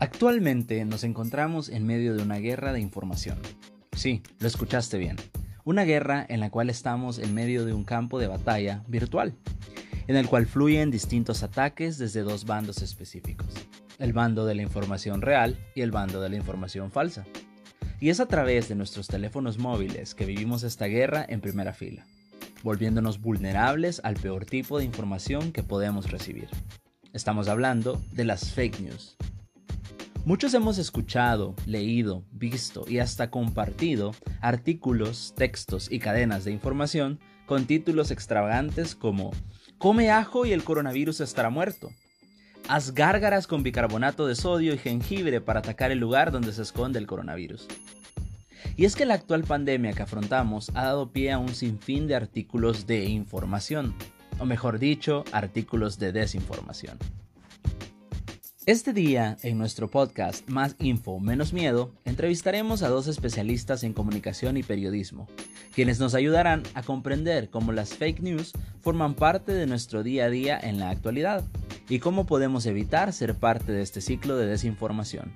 Actualmente nos encontramos en medio de una guerra de información. Sí, lo escuchaste bien. Una guerra en la cual estamos en medio de un campo de batalla virtual, en el cual fluyen distintos ataques desde dos bandos específicos, el bando de la información real y el bando de la información falsa. Y es a través de nuestros teléfonos móviles que vivimos esta guerra en primera fila, volviéndonos vulnerables al peor tipo de información que podemos recibir. Estamos hablando de las fake news. Muchos hemos escuchado, leído, visto y hasta compartido artículos, textos y cadenas de información con títulos extravagantes como Come ajo y el coronavirus estará muerto. Haz gárgaras con bicarbonato de sodio y jengibre para atacar el lugar donde se esconde el coronavirus. Y es que la actual pandemia que afrontamos ha dado pie a un sinfín de artículos de información, o mejor dicho, artículos de desinformación. Este día, en nuestro podcast Más Info, Menos Miedo, entrevistaremos a dos especialistas en comunicación y periodismo, quienes nos ayudarán a comprender cómo las fake news forman parte de nuestro día a día en la actualidad y cómo podemos evitar ser parte de este ciclo de desinformación.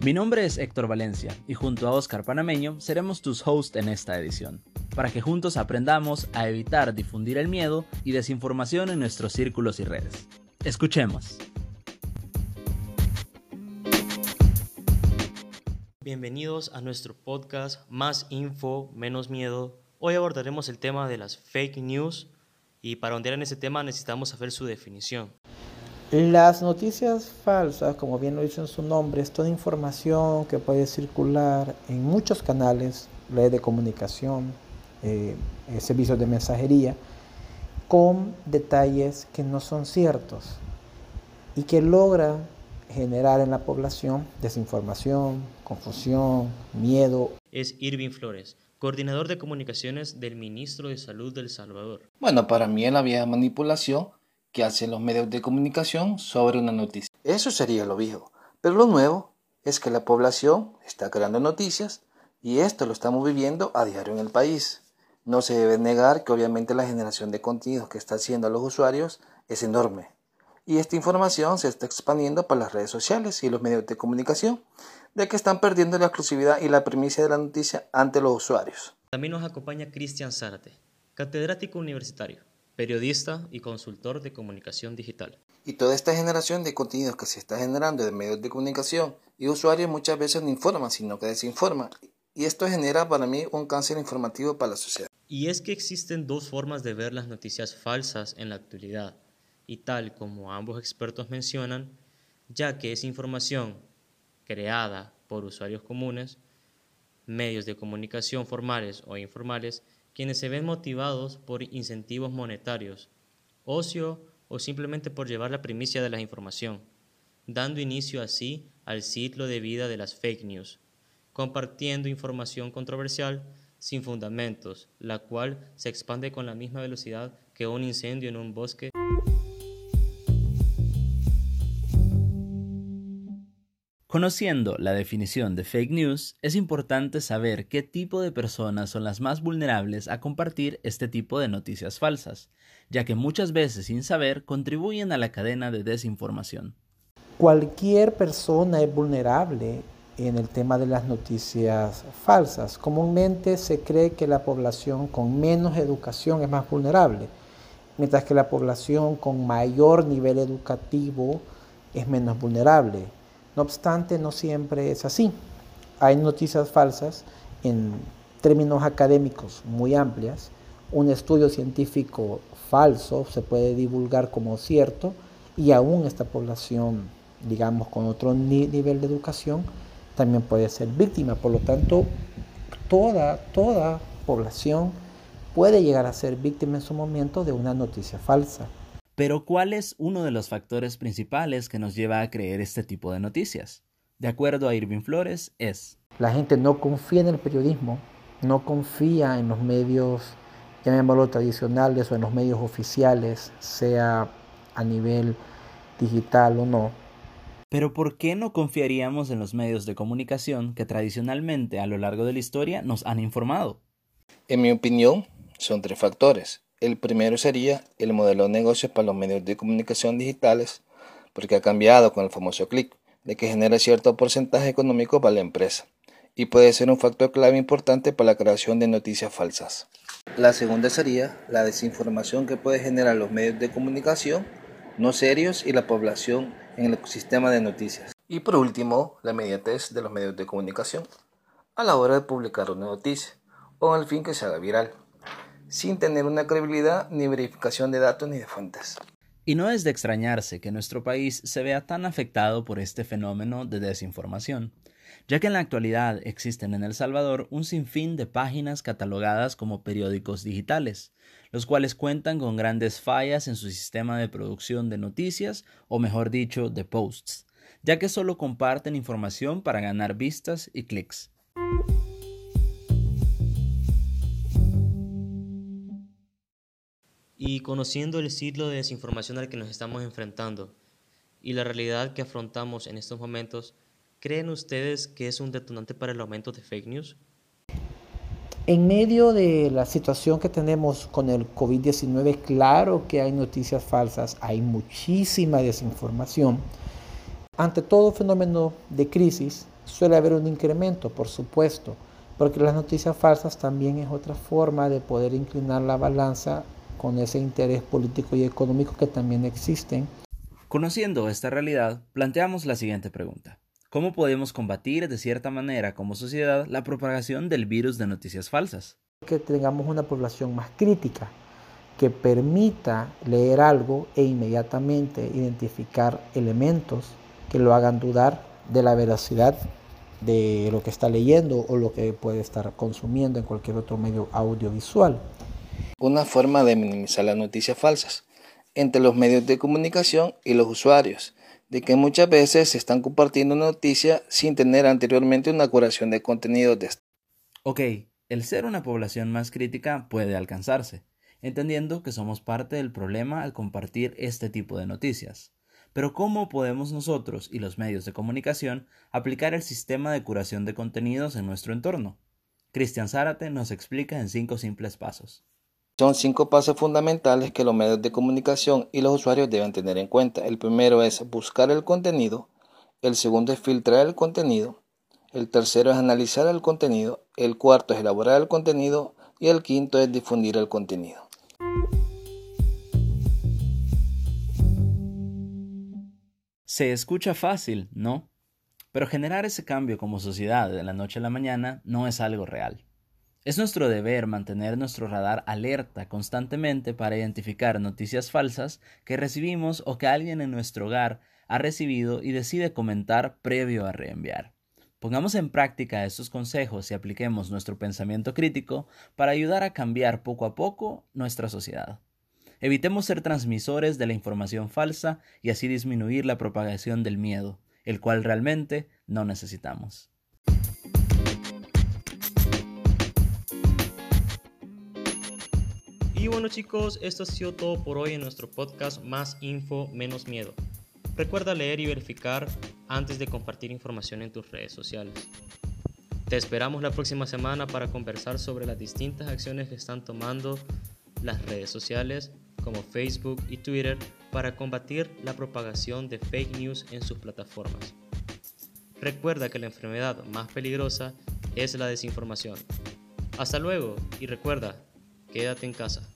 Mi nombre es Héctor Valencia y junto a Oscar Panameño seremos tus hosts en esta edición, para que juntos aprendamos a evitar difundir el miedo y desinformación en nuestros círculos y redes. Escuchemos. Bienvenidos a nuestro podcast Más Info, Menos Miedo. Hoy abordaremos el tema de las fake news y para ondear en ese tema necesitamos saber su definición. Las noticias falsas, como bien lo dice en su nombre, es toda información que puede circular en muchos canales, redes de comunicación, eh, eh, servicios de mensajería, con detalles que no son ciertos y que logra generar en la población desinformación, confusión, miedo. Es Irving Flores, coordinador de comunicaciones del ministro de Salud del Salvador. Bueno, para mí es la vieja manipulación que hacen los medios de comunicación sobre una noticia. Eso sería lo viejo. Pero lo nuevo es que la población está creando noticias y esto lo estamos viviendo a diario en el país. No se debe negar que obviamente la generación de contenidos que está haciendo a los usuarios es enorme. Y esta información se está expandiendo por las redes sociales y los medios de comunicación, de que están perdiendo la exclusividad y la primicia de la noticia ante los usuarios. También nos acompaña Cristian Zárate, catedrático universitario, periodista y consultor de comunicación digital. Y toda esta generación de contenidos que se está generando de medios de comunicación y usuarios muchas veces no informan, sino que desinforman. Y esto genera para mí un cáncer informativo para la sociedad. Y es que existen dos formas de ver las noticias falsas en la actualidad. Y tal como ambos expertos mencionan, ya que es información creada por usuarios comunes, medios de comunicación formales o informales, quienes se ven motivados por incentivos monetarios, ocio o simplemente por llevar la primicia de la información, dando inicio así al ciclo de vida de las fake news, compartiendo información controversial sin fundamentos, la cual se expande con la misma velocidad que un incendio en un bosque. Conociendo la definición de fake news, es importante saber qué tipo de personas son las más vulnerables a compartir este tipo de noticias falsas, ya que muchas veces sin saber contribuyen a la cadena de desinformación. Cualquier persona es vulnerable en el tema de las noticias falsas. Comúnmente se cree que la población con menos educación es más vulnerable, mientras que la población con mayor nivel educativo es menos vulnerable. No obstante, no siempre es así. Hay noticias falsas en términos académicos muy amplias. Un estudio científico falso se puede divulgar como cierto y aún esta población, digamos, con otro nivel de educación, también puede ser víctima. Por lo tanto, toda, toda población puede llegar a ser víctima en su momento de una noticia falsa. Pero ¿cuál es uno de los factores principales que nos lleva a creer este tipo de noticias? De acuerdo a Irving Flores, es... La gente no confía en el periodismo, no confía en los medios, llamémoslo tradicionales o en los medios oficiales, sea a nivel digital o no. Pero ¿por qué no confiaríamos en los medios de comunicación que tradicionalmente a lo largo de la historia nos han informado? En mi opinión, son tres factores. El primero sería el modelo de negocio para los medios de comunicación digitales, porque ha cambiado con el famoso clic. de que genera cierto porcentaje económico para la empresa y puede ser un factor clave importante para la creación de noticias falsas. La segunda sería la desinformación que puede generar los medios de comunicación no serios y la población en el ecosistema de noticias. Y por último, la inmediatez de los medios de comunicación a la hora de publicar una noticia o el fin que se haga viral, sin tener una credibilidad ni verificación de datos ni de fuentes. Y no es de extrañarse que nuestro país se vea tan afectado por este fenómeno de desinformación, ya que en la actualidad existen en El Salvador un sinfín de páginas catalogadas como periódicos digitales, los cuales cuentan con grandes fallas en su sistema de producción de noticias, o mejor dicho, de posts, ya que solo comparten información para ganar vistas y clics. Y conociendo el ciclo de desinformación al que nos estamos enfrentando y la realidad que afrontamos en estos momentos, ¿creen ustedes que es un detonante para el aumento de fake news? En medio de la situación que tenemos con el COVID-19, claro que hay noticias falsas, hay muchísima desinformación. Ante todo fenómeno de crisis suele haber un incremento, por supuesto, porque las noticias falsas también es otra forma de poder inclinar la balanza con ese interés político y económico que también existen. Conociendo esta realidad, planteamos la siguiente pregunta. ¿Cómo podemos combatir de cierta manera como sociedad la propagación del virus de noticias falsas? Que tengamos una población más crítica, que permita leer algo e inmediatamente identificar elementos que lo hagan dudar de la veracidad de lo que está leyendo o lo que puede estar consumiendo en cualquier otro medio audiovisual. Una forma de minimizar las noticias falsas entre los medios de comunicación y los usuarios, de que muchas veces se están compartiendo noticias sin tener anteriormente una curación de contenido de Ok, el ser una población más crítica puede alcanzarse, entendiendo que somos parte del problema al compartir este tipo de noticias. Pero ¿cómo podemos nosotros y los medios de comunicación aplicar el sistema de curación de contenidos en nuestro entorno? Cristian Zárate nos explica en cinco simples pasos. Son cinco pasos fundamentales que los medios de comunicación y los usuarios deben tener en cuenta. El primero es buscar el contenido, el segundo es filtrar el contenido, el tercero es analizar el contenido, el cuarto es elaborar el contenido y el quinto es difundir el contenido. Se escucha fácil, ¿no? Pero generar ese cambio como sociedad de la noche a la mañana no es algo real. Es nuestro deber mantener nuestro radar alerta constantemente para identificar noticias falsas que recibimos o que alguien en nuestro hogar ha recibido y decide comentar previo a reenviar. Pongamos en práctica estos consejos y apliquemos nuestro pensamiento crítico para ayudar a cambiar poco a poco nuestra sociedad. Evitemos ser transmisores de la información falsa y así disminuir la propagación del miedo, el cual realmente no necesitamos. Y bueno chicos, esto ha sido todo por hoy en nuestro podcast Más Info, Menos Miedo. Recuerda leer y verificar antes de compartir información en tus redes sociales. Te esperamos la próxima semana para conversar sobre las distintas acciones que están tomando las redes sociales como Facebook y Twitter para combatir la propagación de fake news en sus plataformas. Recuerda que la enfermedad más peligrosa es la desinformación. Hasta luego y recuerda, quédate en casa.